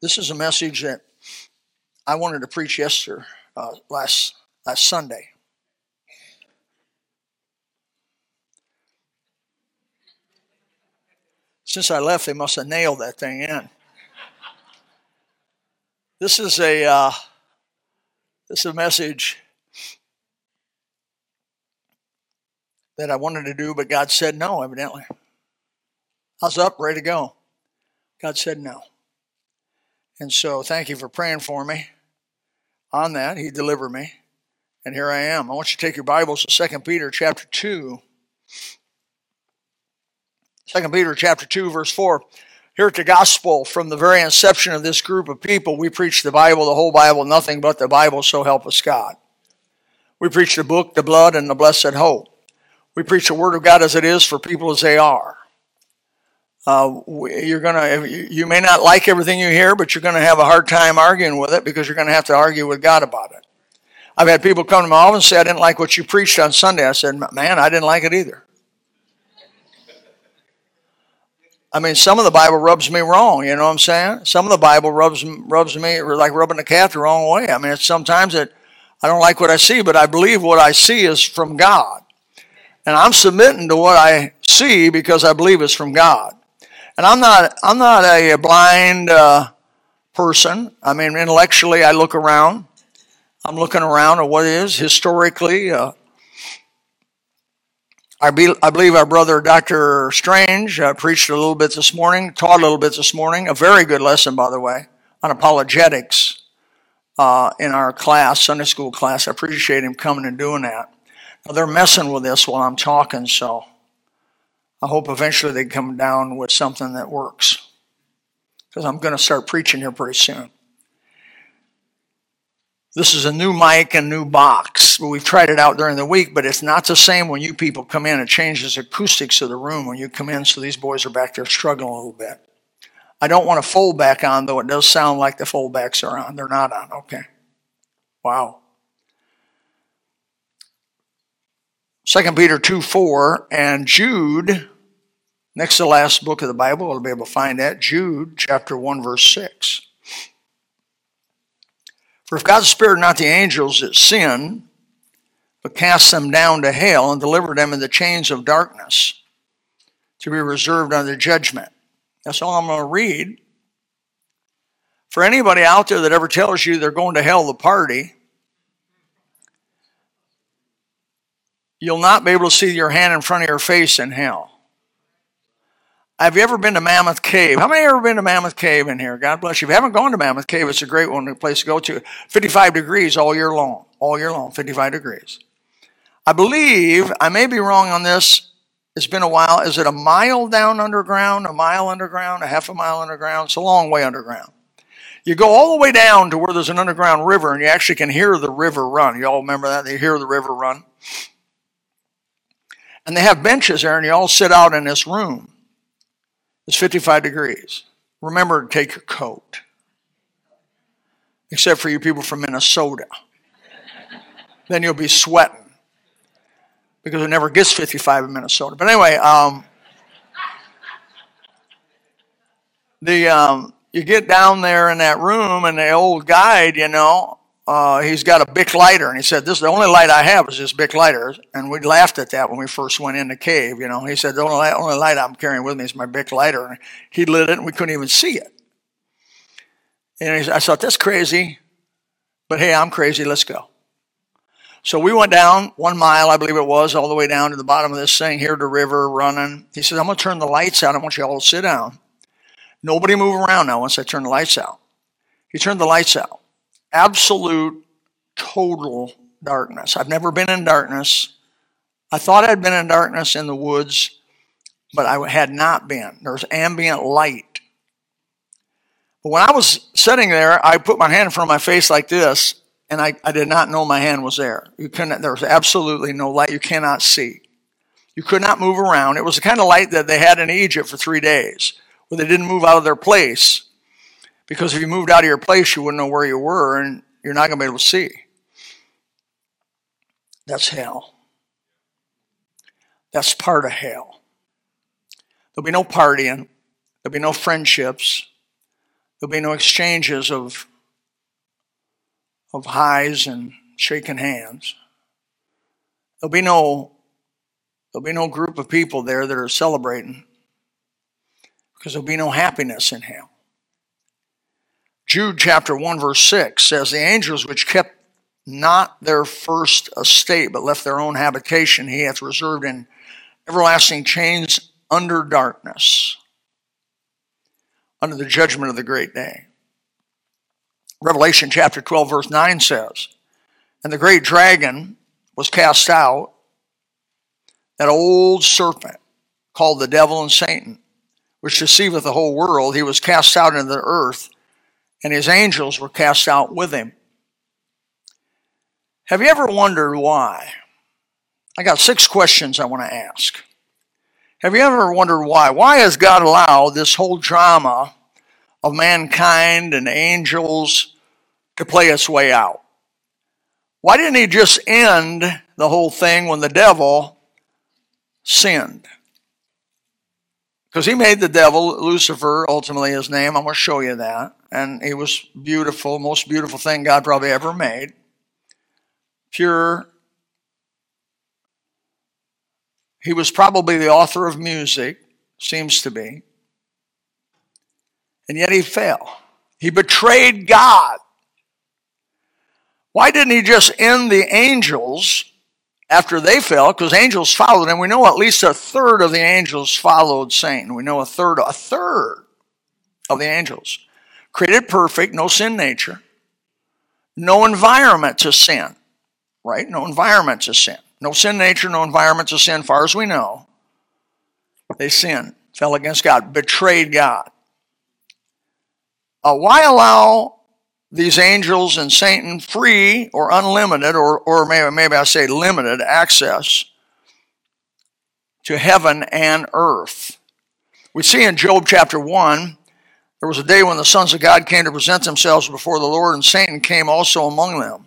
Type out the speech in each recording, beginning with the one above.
This is a message that I wanted to preach yesterday, uh, last last Sunday. Since I left, they must have nailed that thing in. This is a uh, this is a message that I wanted to do, but God said no. Evidently, I was up, ready to go. God said no. And so thank you for praying for me on that. He delivered me. And here I am. I want you to take your Bibles to 2 Peter chapter 2. 2 Peter chapter 2, verse 4. Here at the gospel, from the very inception of this group of people, we preach the Bible, the whole Bible, nothing but the Bible, so help us God. We preach the book, the blood, and the blessed hope. We preach the Word of God as it is for people as they are. Uh, you're gonna you may not like everything you hear, but you're gonna have a hard time arguing with it because you're gonna have to argue with God about it. I've had people come to my office and say, "I didn't like what you preached on Sunday." I said, "Man, I didn't like it either." I mean, some of the Bible rubs me wrong. You know what I'm saying? Some of the Bible rubs rubs me like rubbing the cat the wrong way. I mean, it's sometimes it I don't like what I see, but I believe what I see is from God, and I'm submitting to what I see because I believe it's from God. And I'm not, I'm not a blind uh, person. I mean, intellectually, I look around. I'm looking around at what is historically. Uh, I, be, I, believe our brother Dr. Strange uh, preached a little bit this morning, taught a little bit this morning. A very good lesson, by the way, on apologetics uh, in our class, Sunday school class. I appreciate him coming and doing that. Now, they're messing with this while I'm talking, so I hope eventually they come down with something that works. Because I'm going to start preaching here pretty soon. This is a new mic and new box. We've tried it out during the week, but it's not the same when you people come in. It changes the acoustics of the room when you come in, so these boys are back there struggling a little bit. I don't want to fold back on, though it does sound like the fold backs are on. They're not on. Okay. Wow. 2 Peter 2 4 and Jude, next to the last book of the Bible, we'll be able to find that. Jude chapter 1, verse 6. For if God spared not the angels that sin, but cast them down to hell and delivered them in the chains of darkness to be reserved under judgment. That's all I'm going to read. For anybody out there that ever tells you they're going to hell the party, you'll not be able to see your hand in front of your face in hell. Have you ever been to Mammoth Cave? How many ever been to Mammoth Cave in here? God bless you. If you haven't gone to Mammoth Cave, it's a great one, a place to go to. 55 degrees all year long. All year long, 55 degrees. I believe, I may be wrong on this, it's been a while. Is it a mile down underground, a mile underground, a half a mile underground? It's a long way underground. You go all the way down to where there's an underground river and you actually can hear the river run. You all remember that? You hear the river run. And they have benches there, and you all sit out in this room. It's 55 degrees. Remember to take your coat, except for you people from Minnesota. then you'll be sweating because it never gets 55 in Minnesota. But anyway, um, the um, you get down there in that room, and the old guide, you know, uh, he's got a Bic lighter, and he said, "This is the only light I have is this Bic lighter." And we laughed at that when we first went in the cave. You know, he said, "The only light, only light I'm carrying with me is my Bic lighter." And he lit it, and we couldn't even see it. And he, I thought, "That's crazy," but hey, I'm crazy. Let's go. So we went down one mile, I believe it was, all the way down to the bottom of this thing. Here, the river running. He said, "I'm going to turn the lights out. I want you all to sit down. Nobody move around now. Once I turn the lights out." He turned the lights out absolute, total darkness. I've never been in darkness. I thought I'd been in darkness in the woods, but I had not been. There's ambient light. But when I was sitting there, I put my hand in front of my face like this, and I, I did not know my hand was there. You couldn't, there was absolutely no light. You cannot see. You could not move around. It was the kind of light that they had in Egypt for three days, where they didn't move out of their place. Because if you moved out of your place, you wouldn't know where you were and you're not going to be able to see. That's hell. That's part of hell. There'll be no partying, there'll be no friendships, There'll be no exchanges of, of highs and shaking hands. There'll be no there'll be no group of people there that are celebrating because there'll be no happiness in hell. Jude chapter 1 verse 6 says the angels which kept not their first estate but left their own habitation he hath reserved in everlasting chains under darkness under the judgment of the great day. Revelation chapter 12 verse 9 says and the great dragon was cast out, that old serpent called the devil and Satan, which deceiveth the whole world, he was cast out into the earth, and his angels were cast out with him. Have you ever wondered why? I got six questions I want to ask. Have you ever wondered why? Why has God allowed this whole drama of mankind and angels to play its way out? Why didn't he just end the whole thing when the devil sinned? Because he made the devil, Lucifer, ultimately his name. I'm going to show you that. And he was beautiful, most beautiful thing God probably ever made. Pure. He was probably the author of music, seems to be. And yet he fell. He betrayed God. Why didn't he just end the angels after they fell? Because angels followed, and we know at least a third of the angels followed Satan. We know a third, a third of the angels. Created perfect, no sin nature, no environment to sin, right? No environment to sin. No sin nature, no environment to sin, far as we know. They sinned, fell against God, betrayed God. Uh, why allow these angels and Satan free or unlimited, or, or maybe, maybe I say limited access to heaven and earth. We see in Job chapter 1, there was a day when the sons of God came to present themselves before the Lord, and Satan came also among them.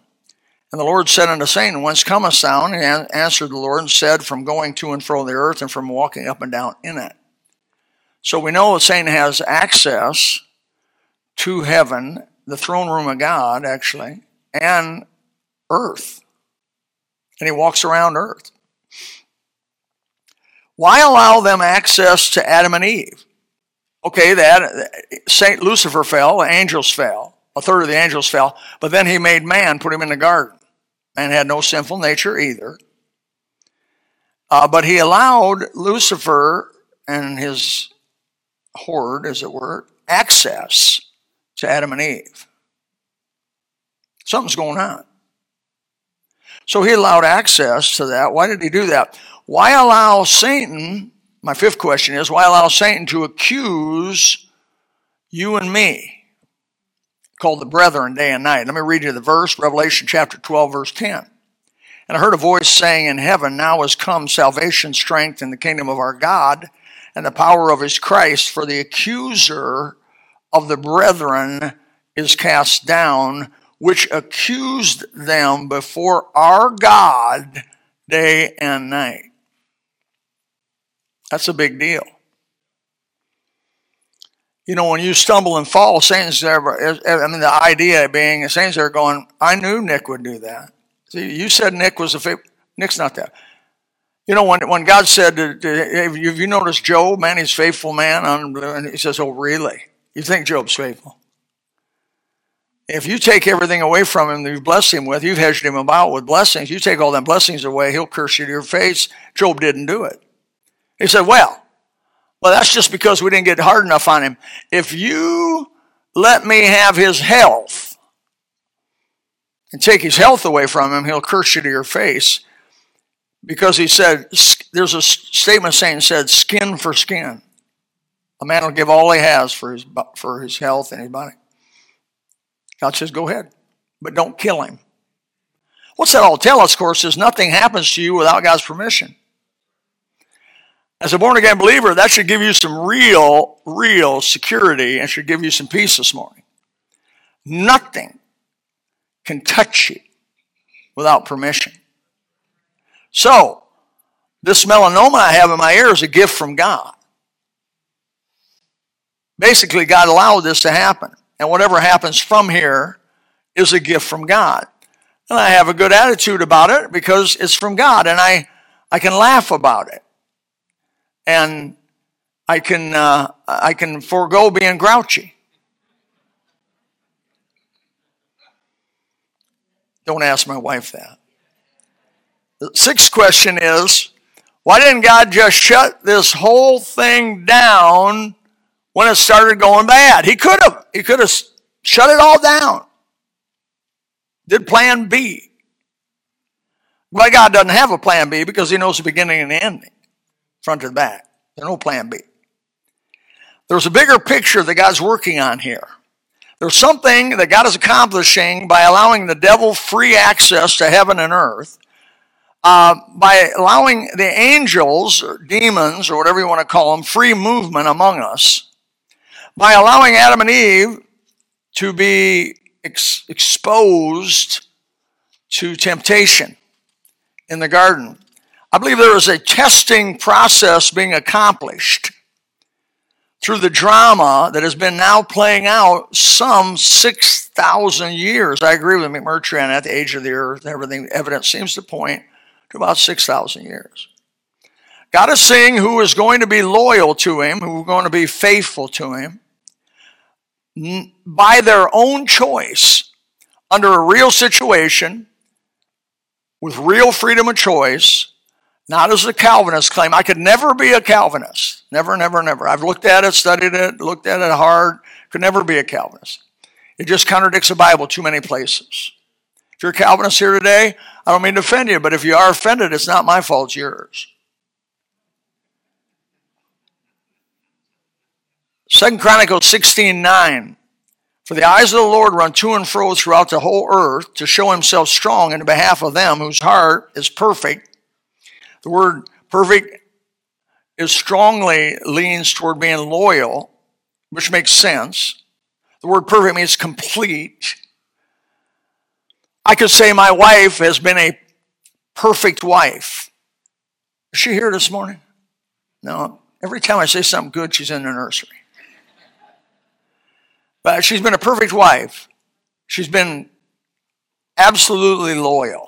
And the Lord said unto Satan, Whence comest thou? And answered the Lord and said, From going to and fro the earth and from walking up and down in it. So we know that Satan has access to heaven the throne room of God, actually, and earth. And he walks around earth. Why allow them access to Adam and Eve? Okay, that Saint Lucifer fell, the angels fell, a third of the angels fell, but then he made man, put him in the garden, and had no sinful nature either. Uh, but he allowed Lucifer and his horde, as it were, access to Adam and Eve. Something's going on. So he allowed access to that. Why did he do that? Why allow Satan? My fifth question is why allow Satan to accuse you and me? Called the brethren day and night. Let me read you the verse, Revelation chapter 12, verse 10. And I heard a voice saying in heaven, Now is come salvation, strength, in the kingdom of our God, and the power of his Christ, for the accuser of the brethren is cast down, which accused them before our God day and night. That's a big deal. You know, when you stumble and fall, Satan's there. I mean, the idea being, Satan's there going, I knew Nick would do that. See, you said Nick was a fa- Nick's not that. You know, when, when God said, have you noticed Job, man, he's faithful man? And he says, oh, really? You think Job's faithful? If you take everything away from him that you've blessed him with, you've hedged him about with blessings. You take all them blessings away, he'll curse you to your face. Job didn't do it. He said, Well, well, that's just because we didn't get hard enough on him. If you let me have his health and take his health away from him, he'll curse you to your face. Because he said, there's a statement saying said, skin for skin. A man will give all he has for his, for his health and his body. God says, go ahead, but don't kill him. What's that all tell us, of course, is nothing happens to you without God's permission. As a born again believer, that should give you some real, real security and should give you some peace this morning. Nothing can touch you without permission. So, this melanoma I have in my ear is a gift from God. Basically, God allowed this to happen. and whatever happens from here is a gift from God. And I have a good attitude about it because it's from God, and I, I can laugh about it. And I can, uh, I can forego being grouchy. Don't ask my wife that. The sixth question is why didn't God just shut this whole thing down when it started going bad? He could have. He could have shut it all down. Did plan B. But God doesn't have a plan B because he knows the beginning and the ending, front to back. There's no plan B. There's a bigger picture that God's working on here. There's something that God is accomplishing by allowing the devil free access to heaven and earth, uh, by allowing the angels, or demons, or whatever you want to call them, free movement among us, by allowing Adam and Eve to be ex- exposed to temptation in the garden. I believe there is a testing process being accomplished through the drama that has been now playing out some 6,000 years. I agree with McMurtry on that, the age of the earth everything, evidence seems to point to about 6,000 years. God is seeing who is going to be loyal to Him, who is going to be faithful to Him, by their own choice, under a real situation, with real freedom of choice, not as the Calvinists claim. I could never be a Calvinist. Never, never, never. I've looked at it, studied it, looked at it hard. Could never be a Calvinist. It just contradicts the Bible too many places. If you're a Calvinist here today, I don't mean to offend you, but if you are offended, it's not my fault, it's yours. Second Chronicles 16 9. For the eyes of the Lord run to and fro throughout the whole earth to show himself strong in behalf of them whose heart is perfect. The word perfect is strongly leans toward being loyal, which makes sense. The word perfect means complete. I could say my wife has been a perfect wife. Is she here this morning? No. Every time I say something good, she's in the nursery. But she's been a perfect wife. She's been absolutely loyal.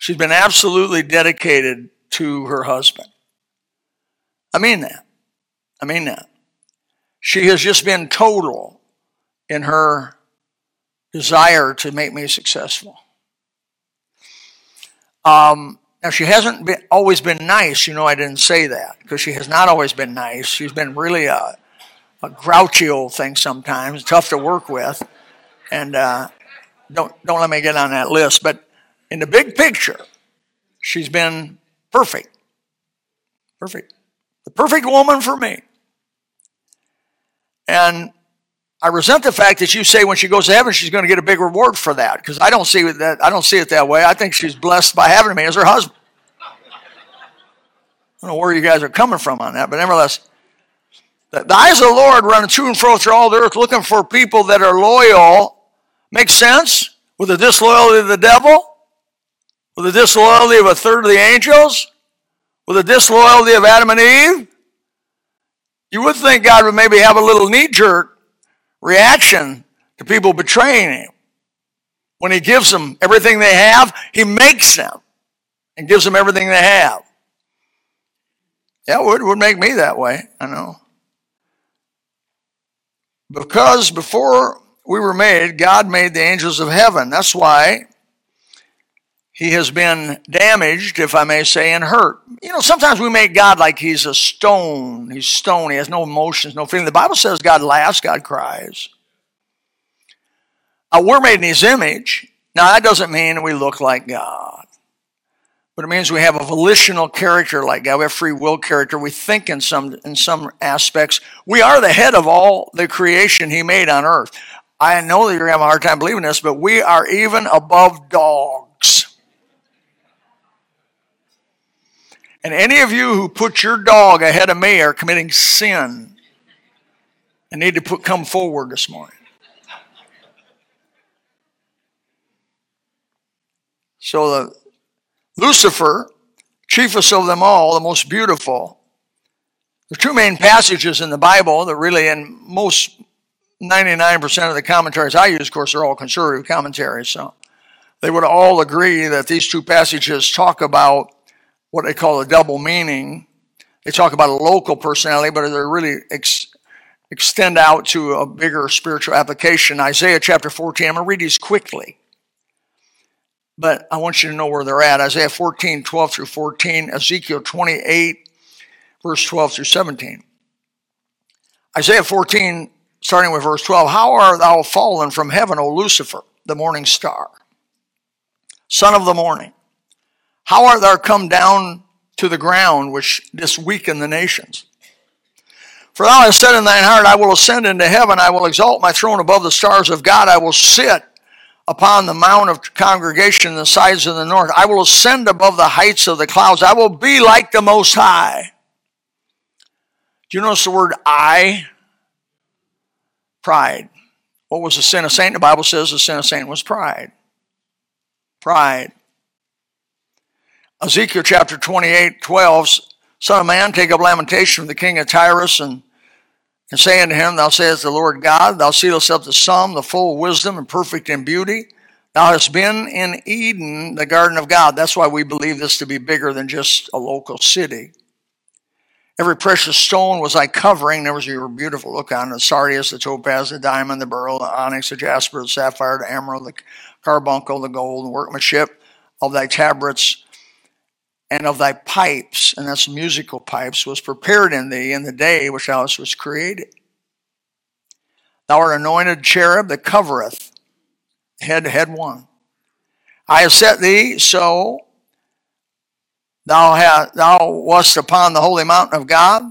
She's been absolutely dedicated to her husband. I mean that. I mean that. She has just been total in her desire to make me successful. Um, now, she hasn't been, always been nice. You know, I didn't say that because she has not always been nice. She's been really a, a grouchy old thing sometimes, tough to work with. And uh, don't, don't let me get on that list. But in the big picture, she's been perfect. Perfect. The perfect woman for me. And I resent the fact that you say when she goes to heaven she's going to get a big reward for that because I don't see that. I don't see it that way. I think she's blessed by having me as her husband. I don't know where you guys are coming from on that, but nevertheless, the, the eyes of the Lord run to and fro through all the earth, looking for people that are loyal. Makes sense with the disloyalty of the devil, with the disloyalty of a third of the angels, with the disloyalty of Adam and Eve. You would think God would maybe have a little knee jerk reaction to people betraying him. When he gives them everything they have, he makes them and gives them everything they have. Yeah, it would, would make me that way, I know. Because before we were made, God made the angels of heaven. That's why he has been damaged, if I may say, and hurt. You know, sometimes we make God like he's a stone. He's stone. He has no emotions, no feeling. The Bible says God laughs, God cries. We're made in his image. Now, that doesn't mean we look like God. But it means we have a volitional character like God. We have free will character. We think in some in some aspects. We are the head of all the creation He made on earth. I know that you're gonna have a hard time believing this, but we are even above dogs. And any of you who put your dog ahead of me are committing sin and need to put, come forward this morning. So the Lucifer, chiefest of them all, the most beautiful. Are two main passages in the Bible that really, in most 99% of the commentaries I use, of course, they're all conservative commentaries. So they would all agree that these two passages talk about what they call a double meaning. They talk about a local personality, but they really ex- extend out to a bigger spiritual application. Isaiah chapter 14, I'm going to read these quickly, but I want you to know where they're at. Isaiah 14, 12 through 14, Ezekiel 28, verse 12 through 17. Isaiah 14, starting with verse 12 How art thou fallen from heaven, O Lucifer, the morning star, son of the morning? How art thou come down to the ground, which didst weaken the nations? For thou hast said in thine heart, I will ascend into heaven, I will exalt my throne above the stars of God, I will sit upon the mount of congregation the sides of the north. I will ascend above the heights of the clouds. I will be like the Most High. Do you notice the word I? Pride. What was the sin of Satan? The Bible says the sin of Satan was pride. Pride. Ezekiel chapter 28, 12, Son of man, take up lamentation from the king of Tyrus and, and say unto him, Thou sayest the Lord God, Thou sealest up the sum, the full wisdom, and perfect in beauty. Thou hast been in Eden, the garden of God. That's why we believe this to be bigger than just a local city. Every precious stone was like covering. There was your beautiful look on the sardius, the topaz, the diamond, the beryl, the onyx, the jasper, the sapphire, the emerald, the carbuncle, the gold, the workmanship of thy tabrets and of thy pipes, and that's musical pipes, was prepared in thee in the day which thou was created. Thou art anointed cherub that covereth, head head one. I have set thee so thou hast thou wast upon the holy mountain of God.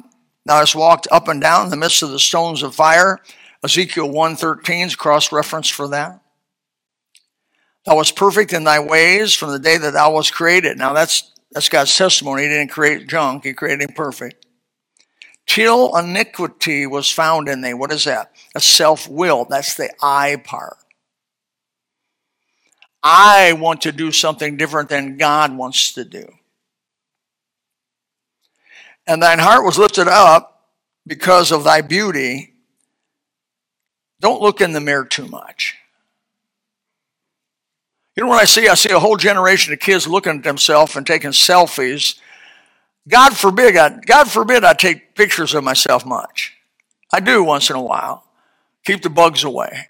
Thou hast walked up and down in the midst of the stones of fire. Ezekiel 113 is cross reference for that. Thou wast perfect in thy ways from the day that thou wast created. Now that's that's God's testimony. He didn't create junk, He created him perfect. Till iniquity was found in thee. What is that? A self will. That's the I part. I want to do something different than God wants to do. And thine heart was lifted up because of thy beauty. Don't look in the mirror too much. You know what I see? I see a whole generation of kids looking at themselves and taking selfies. God forbid, I, God forbid I take pictures of myself much. I do once in a while. Keep the bugs away.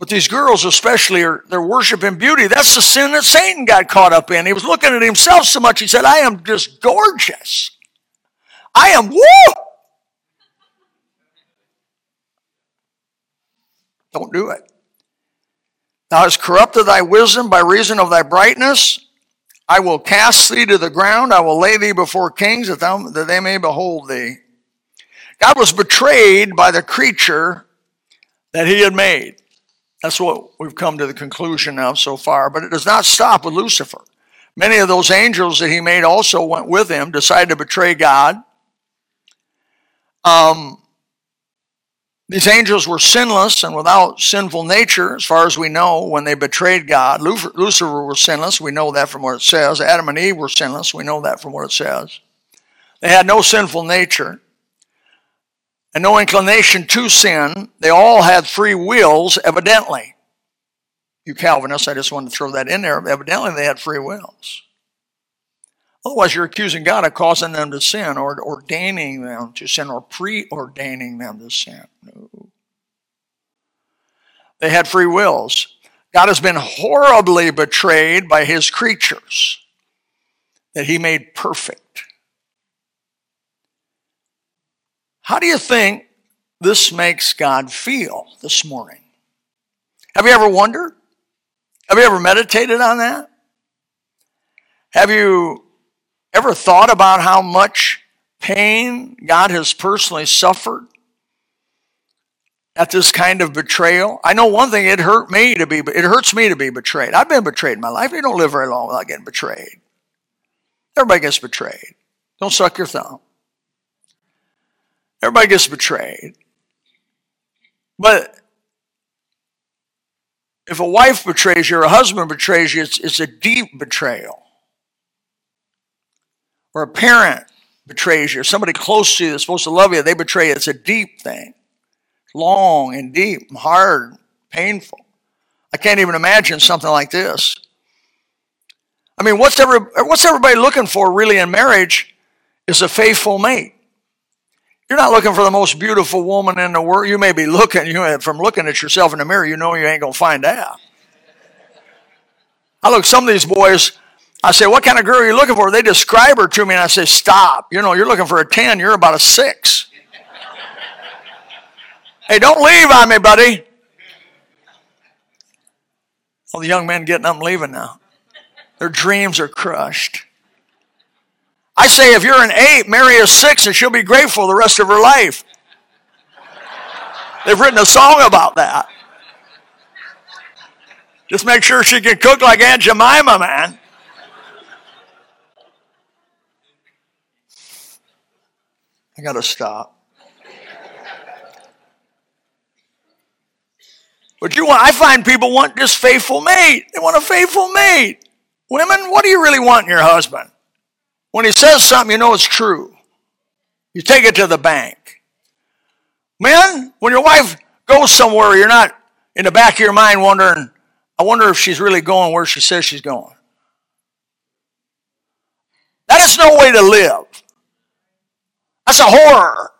But these girls, especially, are they're worshiping beauty. That's the sin that Satan got caught up in. He was looking at himself so much, he said, I am just gorgeous. I am woo! Don't do it. Thou hast corrupted thy wisdom by reason of thy brightness. I will cast thee to the ground. I will lay thee before kings that, thou, that they may behold thee. God was betrayed by the creature that he had made. That's what we've come to the conclusion of so far. But it does not stop with Lucifer. Many of those angels that he made also went with him, decided to betray God. Um, these angels were sinless and without sinful nature, as far as we know, when they betrayed God. Lucifer was sinless. We know that from what it says. Adam and Eve were sinless. We know that from what it says. They had no sinful nature and no inclination to sin. They all had free wills, evidently. You Calvinists, I just wanted to throw that in there. Evidently, they had free wills. Otherwise, you're accusing God of causing them to sin or ordaining them to sin or preordaining them to sin. No. They had free wills. God has been horribly betrayed by his creatures that he made perfect. How do you think this makes God feel this morning? Have you ever wondered? Have you ever meditated on that? Have you Ever thought about how much pain God has personally suffered at this kind of betrayal? I know one thing, it hurt me to be, it hurts me to be betrayed. I've been betrayed in my life. You don't live very long without getting betrayed. Everybody gets betrayed. Don't suck your thumb. Everybody gets betrayed. But if a wife betrays you or a husband betrays you, it's, it's a deep betrayal or a parent betrays you, or somebody close to you that's supposed to love you, they betray you. It's a deep thing. long and deep, and hard, painful. I can't even imagine something like this. I mean, what's, every, what's everybody looking for really in marriage is a faithful mate. You're not looking for the most beautiful woman in the world. You may be looking, you from looking at yourself in the mirror, you know you ain't to find out. I look some of these boys, I say, what kind of girl are you looking for? They describe her to me and I say, stop. You know, you're looking for a 10, you're about a 6. hey, don't leave on me, buddy. All the young men getting up and leaving now. Their dreams are crushed. I say if you're an eight, marry a six and she'll be grateful the rest of her life. They've written a song about that. Just make sure she can cook like Aunt Jemima, man. I got to stop. But you want, I find people want this faithful mate. They want a faithful mate. Women, what do you really want in your husband? When he says something, you know it's true. You take it to the bank. Men, when your wife goes somewhere, you're not in the back of your mind wondering, I wonder if she's really going where she says she's going. That is no way to live. That's a horror.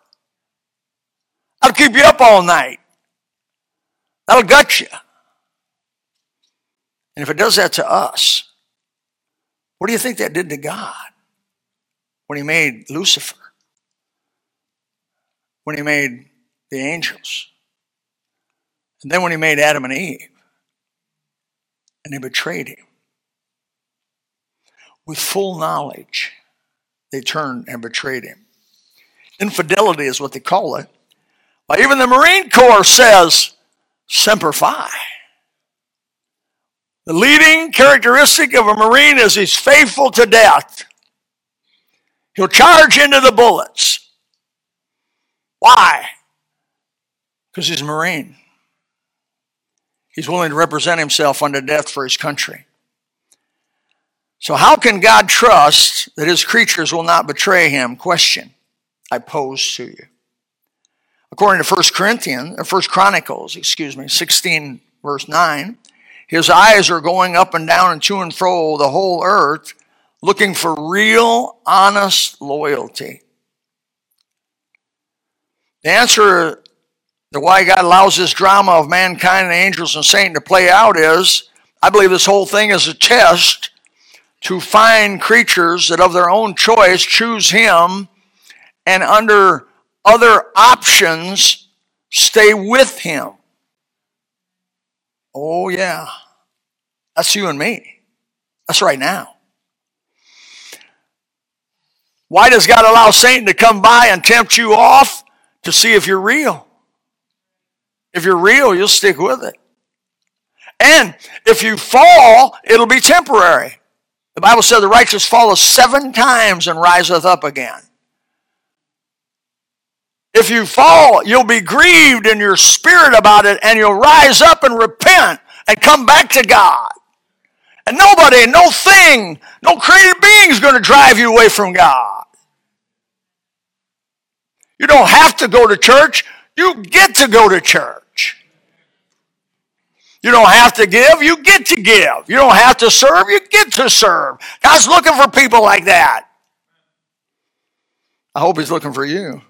That'll keep you up all night. That'll gut you. And if it does that to us, what do you think that did to God? when he made Lucifer, when he made the angels, and then when he made Adam and Eve, and they betrayed him. With full knowledge, they turned and betrayed him. Infidelity is what they call it. Well, even the Marine Corps says, Semper Fi. The leading characteristic of a Marine is he's faithful to death. He'll charge into the bullets. Why? Because he's a Marine. He's willing to represent himself unto death for his country. So, how can God trust that his creatures will not betray him? Question I pose to you. According to 1 Corinthians, or 1 Chronicles, excuse me, 16 verse 9, his eyes are going up and down and to and fro the whole earth looking for real, honest loyalty. The answer to why God allows this drama of mankind and angels and Satan to play out is I believe this whole thing is a test to find creatures that of their own choice choose Him and under other options stay with Him. Oh, yeah. That's you and me. That's right now. Why does God allow Satan to come by and tempt you off to see if you're real? If you're real, you'll stick with it. And if you fall, it'll be temporary. The Bible said the righteous falleth seven times and riseth up again. If you fall, you'll be grieved in your spirit about it and you'll rise up and repent and come back to God. And nobody, no thing, no created being is going to drive you away from God. You don't have to go to church. You get to go to church. You don't have to give. You get to give. You don't have to serve. You get to serve. God's looking for people like that. I hope He's looking for you.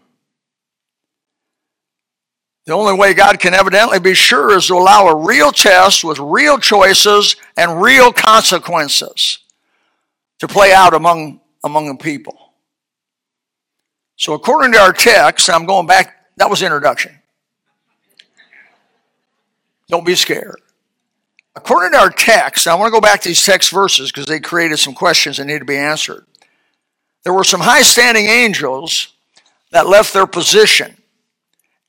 The only way God can evidently be sure is to allow a real test with real choices and real consequences to play out among, among the people. So, according to our text, I'm going back, that was introduction. Don't be scared. According to our text, I want to go back to these text verses because they created some questions that need to be answered. There were some high standing angels that left their position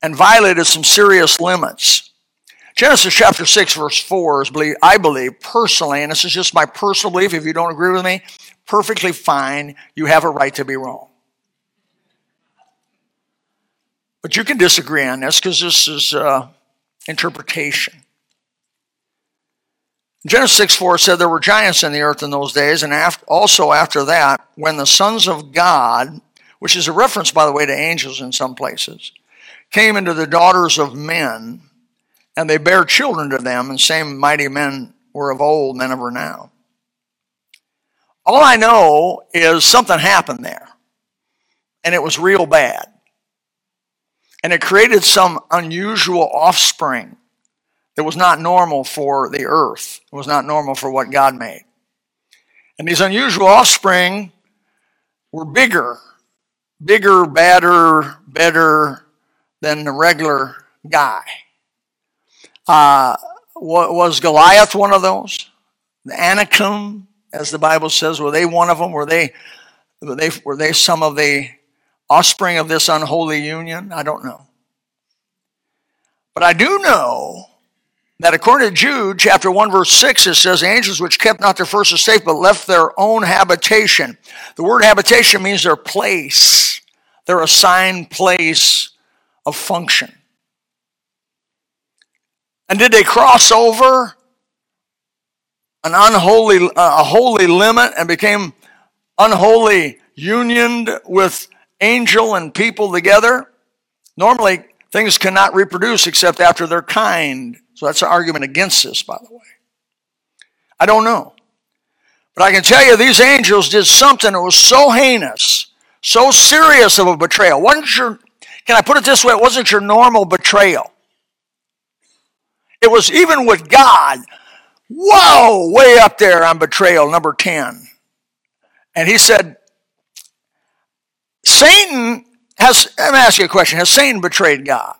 and violated some serious limits. Genesis chapter 6, verse 4 is, believe, I believe, personally, and this is just my personal belief, if you don't agree with me, perfectly fine. You have a right to be wrong. But you can disagree on this because this is uh, interpretation. Genesis 6 4 said there were giants in the earth in those days, and after, also after that, when the sons of God, which is a reference, by the way, to angels in some places, came into the daughters of men, and they bare children to them, and same mighty men were of old, men of renown. All I know is something happened there, and it was real bad. And it created some unusual offspring that was not normal for the earth. It was not normal for what God made. And these unusual offspring were bigger, bigger, badder, better than the regular guy. Uh, was Goliath one of those? The Anakim, as the Bible says, were they one of them? Were they, were they, were they some of the offspring of this unholy union? I don't know. But I do know that according to Jude chapter 1 verse 6 it says angels which kept not their first estate but left their own habitation. The word habitation means their place, their assigned place of function. And did they cross over an unholy a holy limit and became unholy unioned with angel and people together? Normally things cannot reproduce except after their kind. So that's an argument against this, by the way. I don't know. But I can tell you these angels did something that was so heinous, so serious of a betrayal. Wasn't your, can I put it this way? It wasn't your normal betrayal. It was even with God. Whoa, way up there on betrayal, number 10. And he said, Satan has, let me ask you a question. Has Satan betrayed God?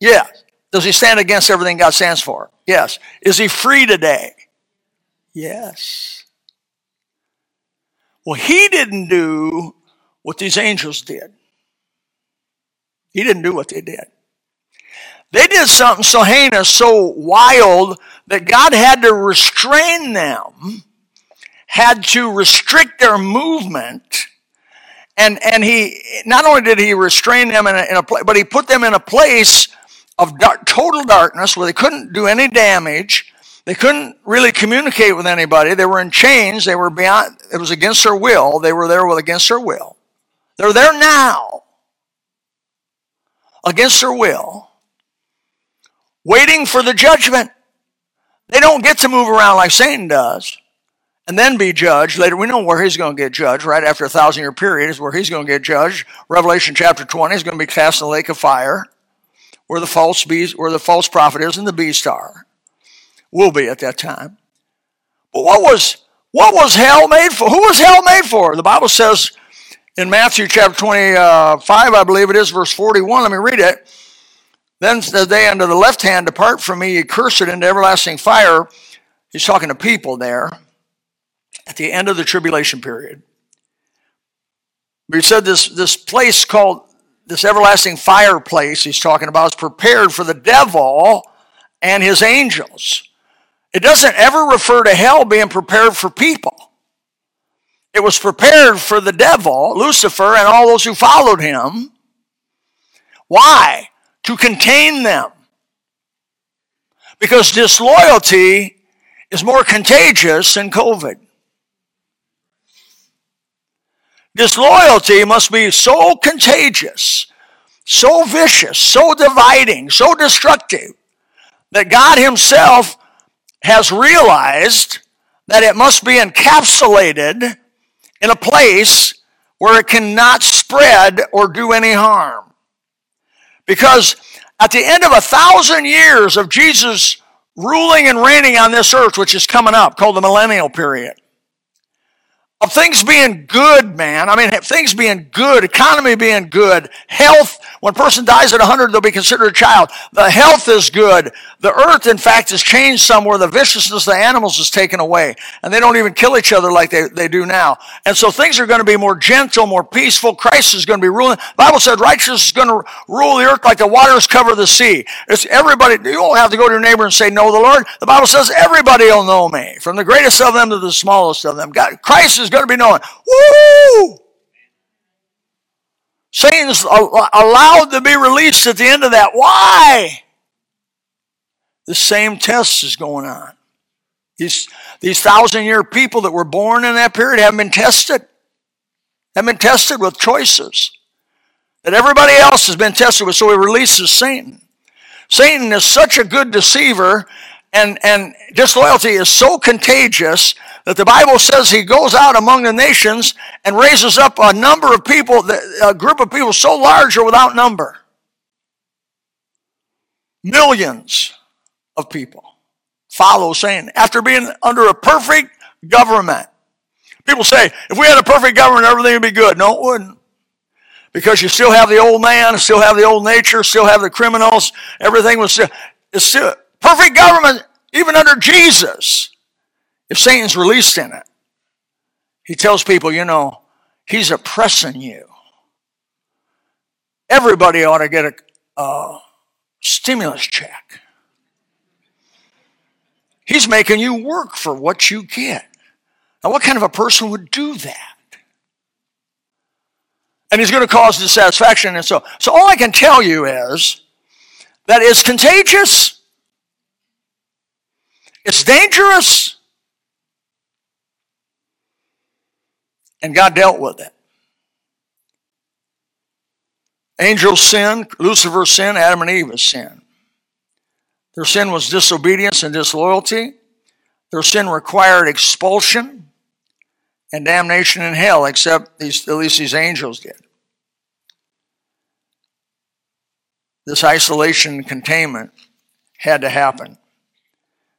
Yes. Does he stand against everything God stands for? Yes. Is he free today? Yes. Well, he didn't do what these angels did. He didn't do what they did. They did something so heinous, so wild, that God had to restrain them, had to restrict their movement, and, and he, not only did he restrain them in a, in a place, but he put them in a place of dark, total darkness where they couldn't do any damage. They couldn't really communicate with anybody. They were in chains. They were beyond, it was against their will. They were there with against their will. They're there now against their will, waiting for the judgment. They don't get to move around like Satan does and then be judged. Later, we know where he's going to get judged, right after a thousand year period is where he's going to get judged. Revelation chapter 20 is going to be cast in the lake of fire where the false beast, where the false prophet is and the beast are. Will be at that time. But what was what was hell made for? Who was hell made for? The Bible says in Matthew chapter 25, I believe it is, verse 41. Let me read it. Then said they unto the left hand, Depart from me, ye cursed, into everlasting fire. He's talking to people there at the end of the tribulation period. We said this, this place called this everlasting fireplace he's talking about is prepared for the devil and his angels. It doesn't ever refer to hell being prepared for people. It was prepared for the devil, Lucifer, and all those who followed him. Why? To contain them. Because disloyalty is more contagious than COVID. Disloyalty must be so contagious, so vicious, so dividing, so destructive that God Himself has realized that it must be encapsulated in a place where it cannot spread or do any harm. Because at the end of a thousand years of Jesus ruling and reigning on this earth, which is coming up, called the millennial period, of things being good, man. I mean, things being good, economy being good, health. When a person dies at 100, they'll be considered a child. The health is good. The earth, in fact, has changed somewhere. The viciousness of the animals is taken away. And they don't even kill each other like they, they do now. And so things are going to be more gentle, more peaceful. Christ is going to be ruling. The Bible said righteousness is going to rule the earth like the waters cover the sea. It's everybody. You don't have to go to your neighbor and say, know the Lord. The Bible says everybody will know me. From the greatest of them to the smallest of them. God, Christ is going to be known. Woo! Satan's allowed to be released at the end of that. Why? The same test is going on. These, these thousand year people that were born in that period haven't been tested. Haven't been tested with choices. that everybody else has been tested with, so he releases Satan. Satan is such a good deceiver, and, and disloyalty is so contagious that the Bible says he goes out among the nations and raises up a number of people, a group of people so large or without number. Millions of people follow Satan after being under a perfect government. People say, if we had a perfect government, everything would be good. No, it wouldn't. Because you still have the old man, still have the old nature, still have the criminals. Everything was still, it's still perfect government, even under Jesus. If Satan's released in it, he tells people, you know, he's oppressing you. Everybody ought to get a, a stimulus check. He's making you work for what you get. Now, what kind of a person would do that? And he's going to cause dissatisfaction. And so, so all I can tell you is that it's contagious, it's dangerous, and God dealt with it. Angels sin, Lucifer sin, Adam and Eve sin. Their sin was disobedience and disloyalty. Their sin required expulsion and damnation in hell, except these, at least these angels did. This isolation and containment had to happen.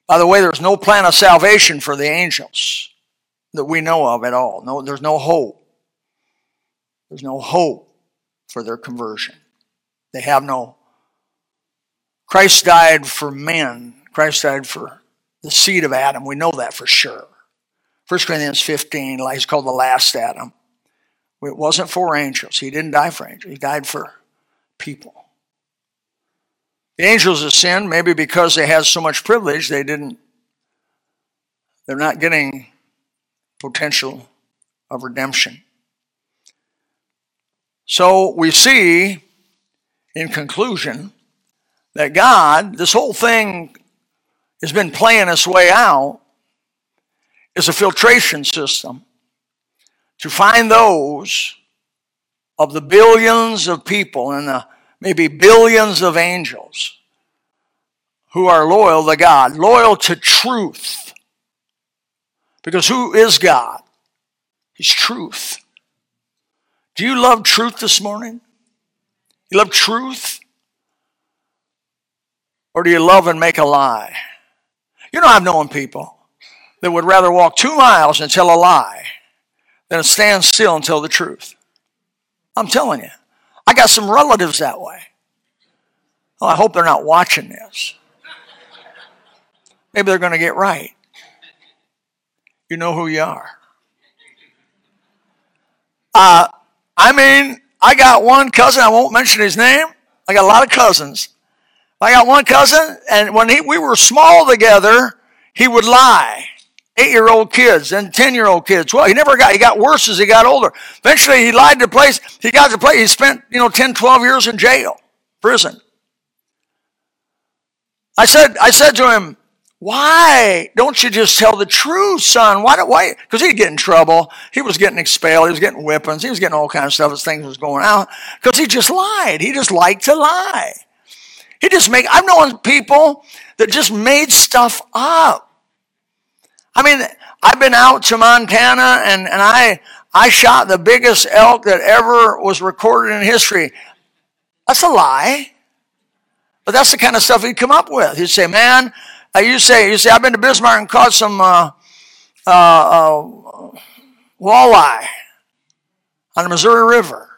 By the way, there's no plan of salvation for the angels that we know of at all. No, there's no hope. There's no hope for their conversion. They have no. Christ died for men. Christ died for the seed of Adam. We know that for sure. 1 Corinthians 15, he's called the last Adam. It wasn't for angels. He didn't die for angels. He died for people. The angels have sinned, maybe because they had so much privilege, they didn't, they're not getting potential of redemption. So we see, in conclusion, that God, this whole thing has been playing its way out is a filtration system to find those of the billions of people and the maybe billions of angels who are loyal to God, loyal to truth. Because who is God? He's truth. Do you love truth this morning? You love truth? Or do you love and make a lie? You know, I've known people that would rather walk two miles and tell a lie than stand still and tell the truth. I'm telling you. I got some relatives that way. Well, I hope they're not watching this. Maybe they're going to get right. You know who you are. Uh, I mean, I got one cousin, I won't mention his name. I got a lot of cousins. I got one cousin, and when he, we were small together, he would lie eight-year-old kids and ten-year-old kids. Well, he never got, he got worse as he got older. Eventually, he lied to place, he got to place, he spent, you know, 10, 12 years in jail, prison. I said, I said to him, why don't you just tell the truth, son? Why? Why? Because he'd get in trouble. He was getting expelled. He was getting whippings. He was getting all kinds of stuff as things was going out because he just lied. He just liked to lie. He just make. I've known people that just made stuff up. I mean, I've been out to Montana and, and I, I shot the biggest elk that ever was recorded in history. That's a lie. But that's the kind of stuff he'd come up with. He'd say, man, uh, you say, you say, I've been to Bismarck and caught some uh, uh, uh, walleye on the Missouri River.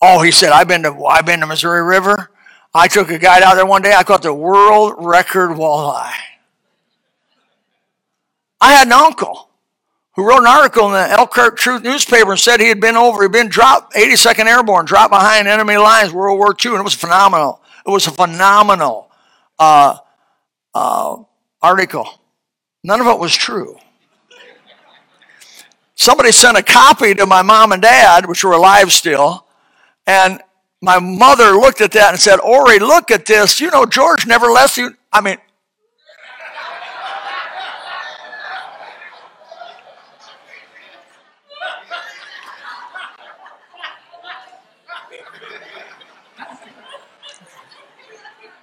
Oh, he said, I've been to, I've been to Missouri River. I took a guide out there one day. I caught the world record walleye. I had an uncle who wrote an article in the Elkhart Truth newspaper and said he had been over, he'd been dropped, 82nd Airborne, dropped behind enemy lines, World War II, and it was phenomenal. It was a phenomenal uh, uh, article. None of it was true. Somebody sent a copy to my mom and dad, which were alive still, and my mother looked at that and said, Ori, look at this. You know, George never left you. I mean,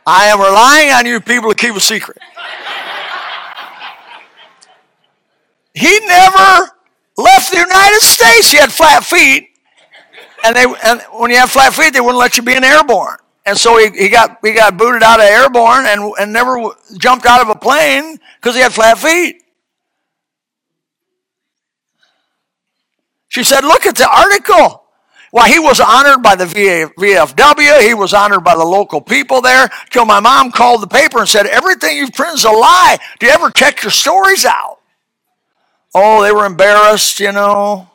I am relying on you people to keep a secret. He never left the United States. He had flat feet. And, they, and when you have flat feet, they wouldn't let you be an airborne. And so he, he, got, he got booted out of airborne and, and never jumped out of a plane because he had flat feet. She said, Look at the article. Well, he was honored by the VFW. He was honored by the local people there. Till my mom called the paper and said, Everything you've printed is a lie. Do you ever check your stories out? Oh, they were embarrassed, you know.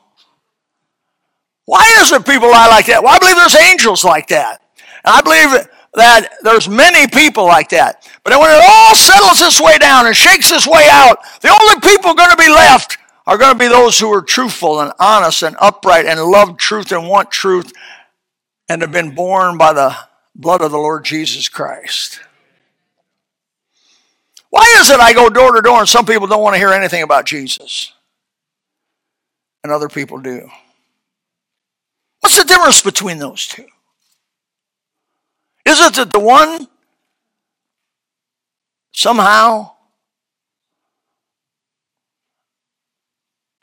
Why is it people lie like that? Well, I believe there's angels like that. And I believe that there's many people like that. But when it all settles its way down and shakes its way out, the only people going to be left are going to be those who are truthful and honest and upright and love truth and want truth and have been born by the blood of the Lord Jesus Christ. Why is it I go door to door and some people don't want to hear anything about Jesus? And other people do. What's the difference between those two? Is it that the one somehow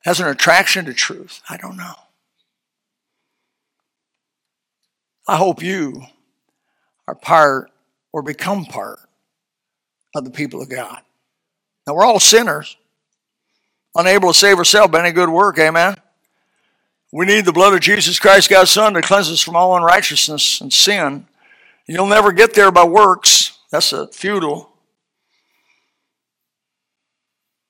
has an attraction to truth? I don't know. I hope you are part or become part of the people of God. Now, we're all sinners, unable to save ourselves by any good work, amen? We need the blood of Jesus Christ, God's Son, to cleanse us from all unrighteousness and sin. You'll never get there by works. That's a futile.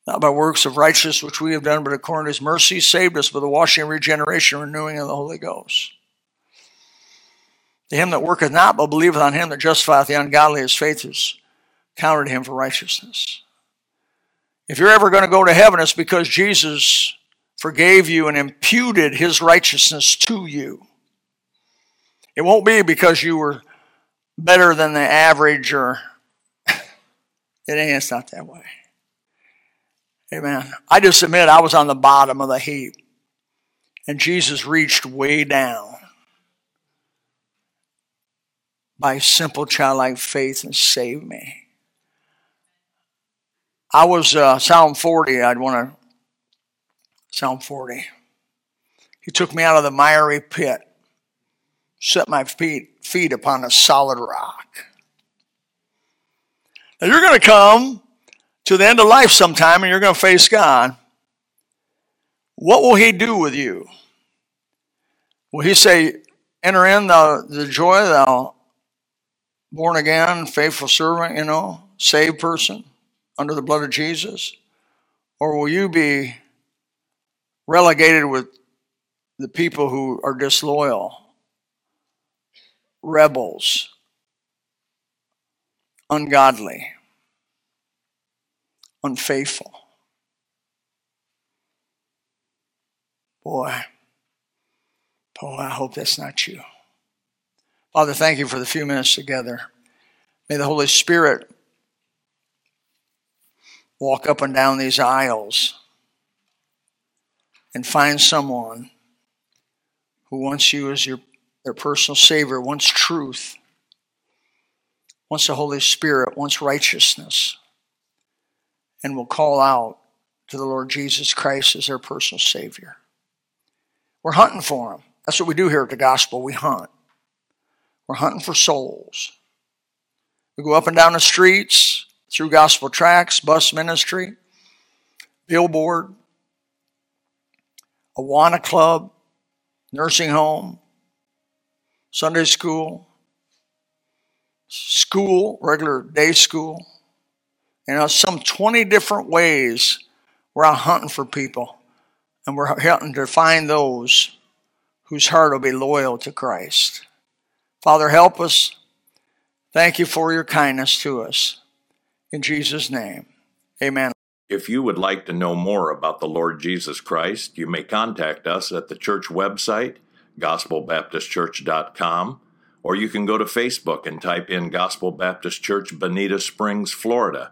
Not by works of righteousness which we have done, but according to his mercy, saved us by the washing and regeneration, and renewing of the Holy Ghost. To him that worketh not, but believeth on him that justifieth the ungodly, his faith is counted him for righteousness. If you're ever going to go to heaven, it's because Jesus forgave you and imputed his righteousness to you. It won't be because you were better than the average or it ain't it's not that way. Amen. I just admit I was on the bottom of the heap. And Jesus reached way down by simple childlike faith and saved me. I was uh, Psalm 40. I'd want to Psalm 40. He took me out of the miry pit, set my feet, feet upon a solid rock. Now you're going to come to the end of life sometime and you're going to face God. What will He do with you? Will He say, Enter in the, the joy, thou born again, faithful servant, you know, saved person under the blood of Jesus? Or will you be relegated with the people who are disloyal, rebels, ungodly? Unfaithful. Boy, boy, I hope that's not you. Father, thank you for the few minutes together. May the Holy Spirit walk up and down these aisles and find someone who wants you as your, their personal Savior, wants truth, wants the Holy Spirit, wants righteousness and will call out to the Lord Jesus Christ as their personal Savior. We're hunting for them. That's what we do here at the gospel. We hunt. We're hunting for souls. We go up and down the streets through gospel tracts, bus ministry, billboard, Awana Club, nursing home, Sunday school, school, regular day school you know, some 20 different ways we're out hunting for people. And we're hunting to find those whose heart will be loyal to Christ. Father, help us. Thank you for your kindness to us. In Jesus' name, amen. If you would like to know more about the Lord Jesus Christ, you may contact us at the church website, gospelbaptistchurch.com, or you can go to Facebook and type in Gospel Baptist Church, Bonita Springs, Florida